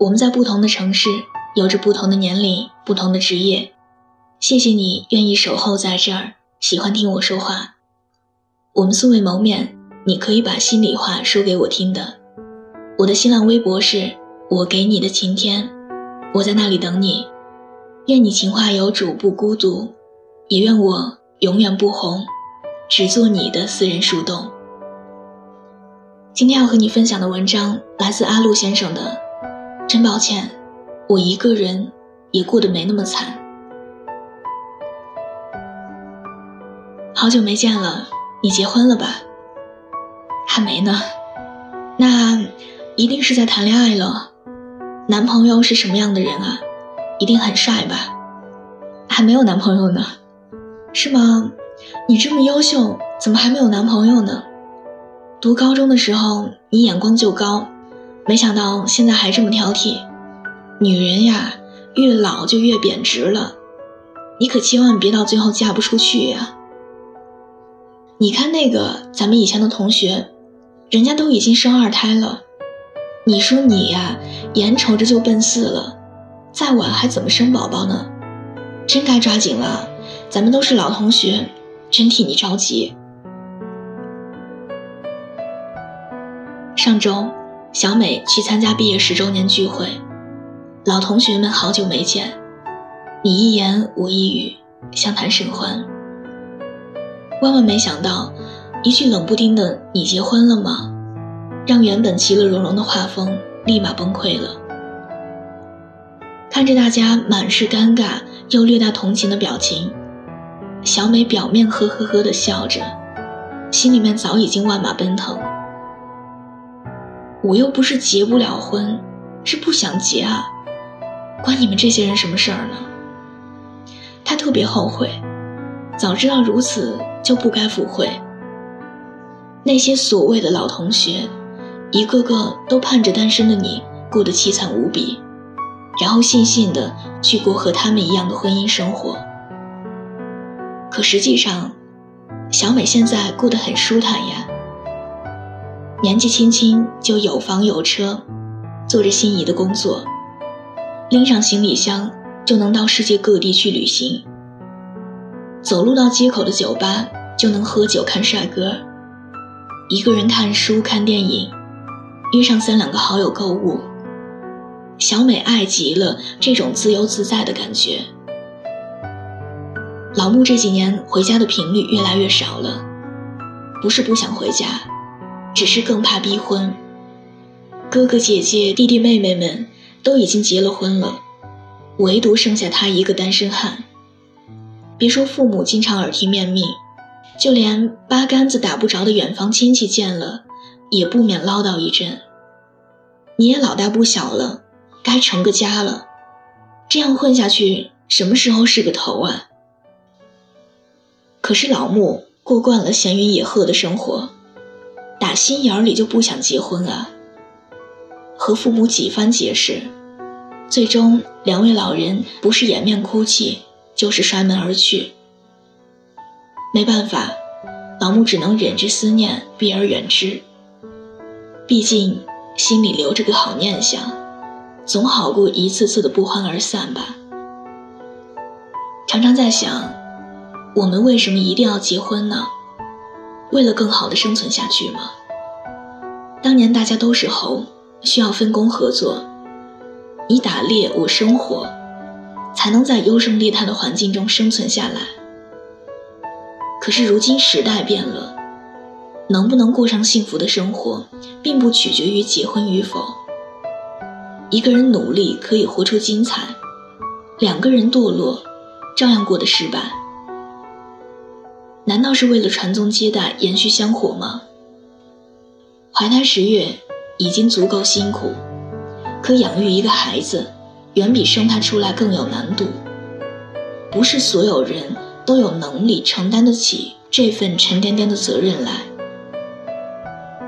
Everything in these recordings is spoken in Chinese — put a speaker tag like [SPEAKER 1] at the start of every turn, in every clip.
[SPEAKER 1] 我们在不同的城市，有着不同的年龄、不同的职业。谢谢你愿意守候在这儿，喜欢听我说话。我们素未谋面，你可以把心里话说给我听的。我的新浪微博是我给你的晴天，我在那里等你。愿你情话有主不孤独，也愿我永远不红，只做你的私人树洞。今天要和你分享的文章来自阿路先生的。真抱歉，我一个人也过得没那么惨。好久没见了，你结婚了吧？还没呢。那一定是在谈恋爱了。男朋友是什么样的人啊？一定很帅吧？还没有男朋友呢，是吗？你这么优秀，怎么还没有男朋友呢？读高中的时候，你眼光就高。没想到现在还这么挑剔，女人呀，越老就越贬值了，你可千万别到最后嫁不出去呀！你看那个咱们以前的同学，人家都已经生二胎了，你说你呀，眼瞅着就奔四了，再晚还怎么生宝宝呢？真该抓紧了，咱们都是老同学，真替你着急。上周。小美去参加毕业十周年聚会，老同学们好久没见，你一言我一语，相谈甚欢。万万没想到，一句冷不丁的“你结婚了吗”，让原本其乐融融的画风立马崩溃了。看着大家满是尴尬又略带同情的表情，小美表面呵呵呵的笑着，心里面早已经万马奔腾。我又不是结不了婚，是不想结啊，关你们这些人什么事儿呢？他特别后悔，早知道如此就不该赴会。那些所谓的老同学，一个个都盼着单身的你过得凄惨无比，然后悻悻的去过和他们一样的婚姻生活。可实际上，小美现在过得很舒坦呀。年纪轻轻就有房有车，做着心仪的工作，拎上行李箱就能到世界各地去旅行。走路到街口的酒吧就能喝酒看帅哥，一个人看书看电影，约上三两个好友购物。小美爱极了这种自由自在的感觉。老穆这几年回家的频率越来越少了，不是不想回家。只是更怕逼婚，哥哥姐姐、弟弟妹妹们都已经结了婚了，唯独剩下他一个单身汉。别说父母经常耳提面命，就连八竿子打不着的远房亲戚见了，也不免唠叨一阵：“你也老大不小了，该成个家了，这样混下去，什么时候是个头啊？”可是老穆过惯了闲云野鹤的生活。打心眼儿里就不想结婚啊！和父母几番解释，最终两位老人不是掩面哭泣，就是摔门而去。没办法，老穆只能忍着思念，避而远之。毕竟心里留着个好念想，总好过一次次的不欢而散吧。常常在想，我们为什么一定要结婚呢？为了更好的生存下去吗？当年大家都是猴，需要分工合作，你打猎我生活，才能在优胜劣汰的环境中生存下来。可是如今时代变了，能不能过上幸福的生活，并不取决于结婚与否。一个人努力可以活出精彩，两个人堕落，照样过得失败。难道是为了传宗接代、延续香火吗？怀胎十月已经足够辛苦，可养育一个孩子，远比生他出来更有难度。不是所有人都有能力承担得起这份沉甸甸的责任来。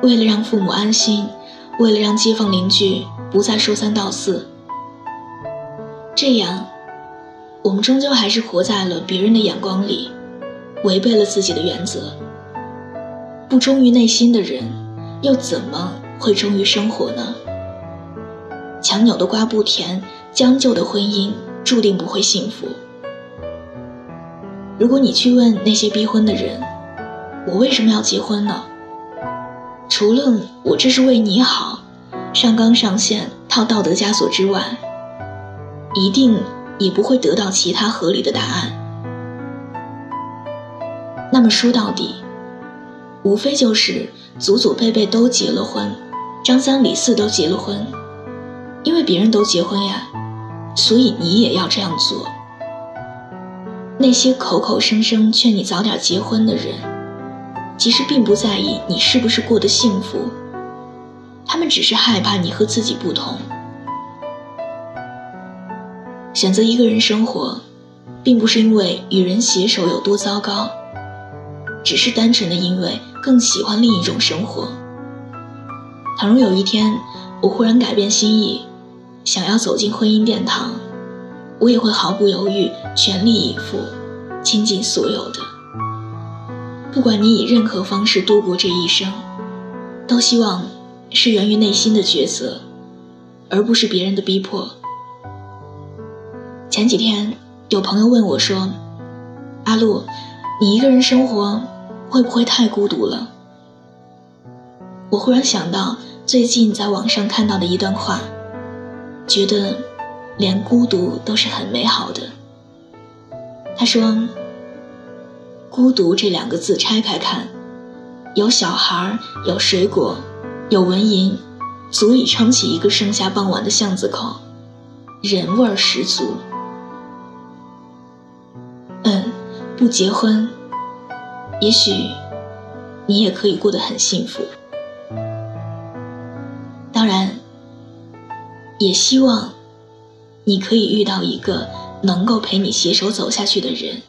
[SPEAKER 1] 为了让父母安心，为了让街坊邻居不再说三道四，这样，我们终究还是活在了别人的眼光里。违背了自己的原则，不忠于内心的人，又怎么会忠于生活呢？强扭的瓜不甜，将就的婚姻注定不会幸福。如果你去问那些逼婚的人，我为什么要结婚呢？除了我这是为你好，上纲上线套道德枷锁之外，一定也不会得到其他合理的答案。那么说到底，无非就是祖祖辈辈都结了婚，张三李四都结了婚，因为别人都结婚呀，所以你也要这样做。那些口口声声劝你早点结婚的人，其实并不在意你是不是过得幸福，他们只是害怕你和自己不同。选择一个人生活，并不是因为与人携手有多糟糕，只是单纯的因为更喜欢另一种生活。倘若有一天我忽然改变心意，想要走进婚姻殿堂，我也会毫不犹豫、全力以赴，倾尽所有的。不管你以任何方式度过这一生，都希望是源于内心的抉择，而不是别人的逼迫。前几天有朋友问我说：“阿露，你一个人生活会不会太孤独了？”我忽然想到最近在网上看到的一段话，觉得连孤独都是很美好的。他说：“孤独这两个字拆开看，有小孩，有水果，有蚊蝇，足以撑起一个盛夏傍晚的巷子口，人味儿十足。”不结婚，也许你也可以过得很幸福。当然，也希望你可以遇到一个能够陪你携手走下去的人。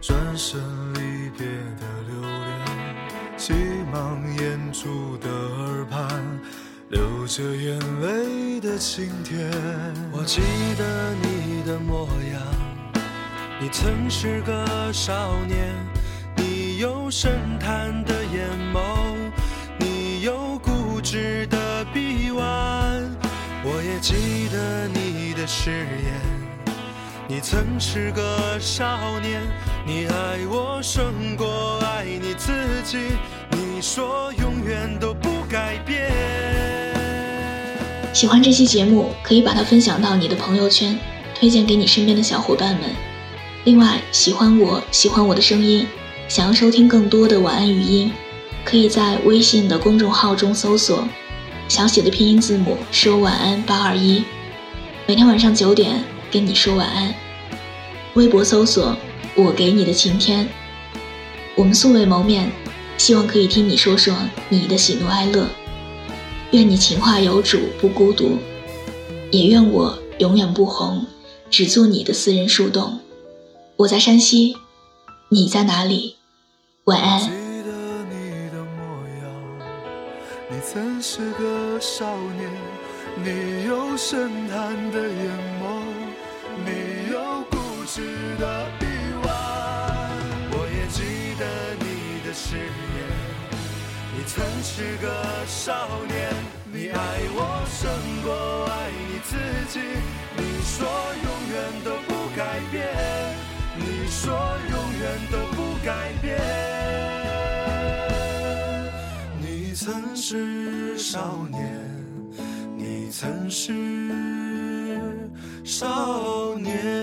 [SPEAKER 2] 转身离别的留恋，急忙掩住的耳畔，流着眼泪的晴天。我记得你的模样，你曾是个少年，你有深潭的眼眸，你有固执的臂弯。我也记得你的誓言。你曾是个少年，你爱我胜过爱你自己，你说永远都不改变。
[SPEAKER 1] 喜欢这期节目，可以把它分享到你的朋友圈，推荐给你身边的小伙伴们。另外，喜欢我喜欢我的声音，想要收听更多的晚安语音，可以在微信的公众号中搜索小写的拼音字母说晚安八二一，每天晚上九点。跟你说晚安。微博搜索“我给你的晴天”，我们素未谋面，希望可以听你说说你的喜怒哀乐。愿你情话有主，不孤独；也愿我永远不红，只做你的私人树洞。我在山西，你在哪里？晚安。
[SPEAKER 2] 你曾是个少年，你有深潭的眼眸。你曾是个少年，你爱我胜过爱你自己。你说永远都不改变，你说永远都不改变。你曾是少年，你曾是。少年。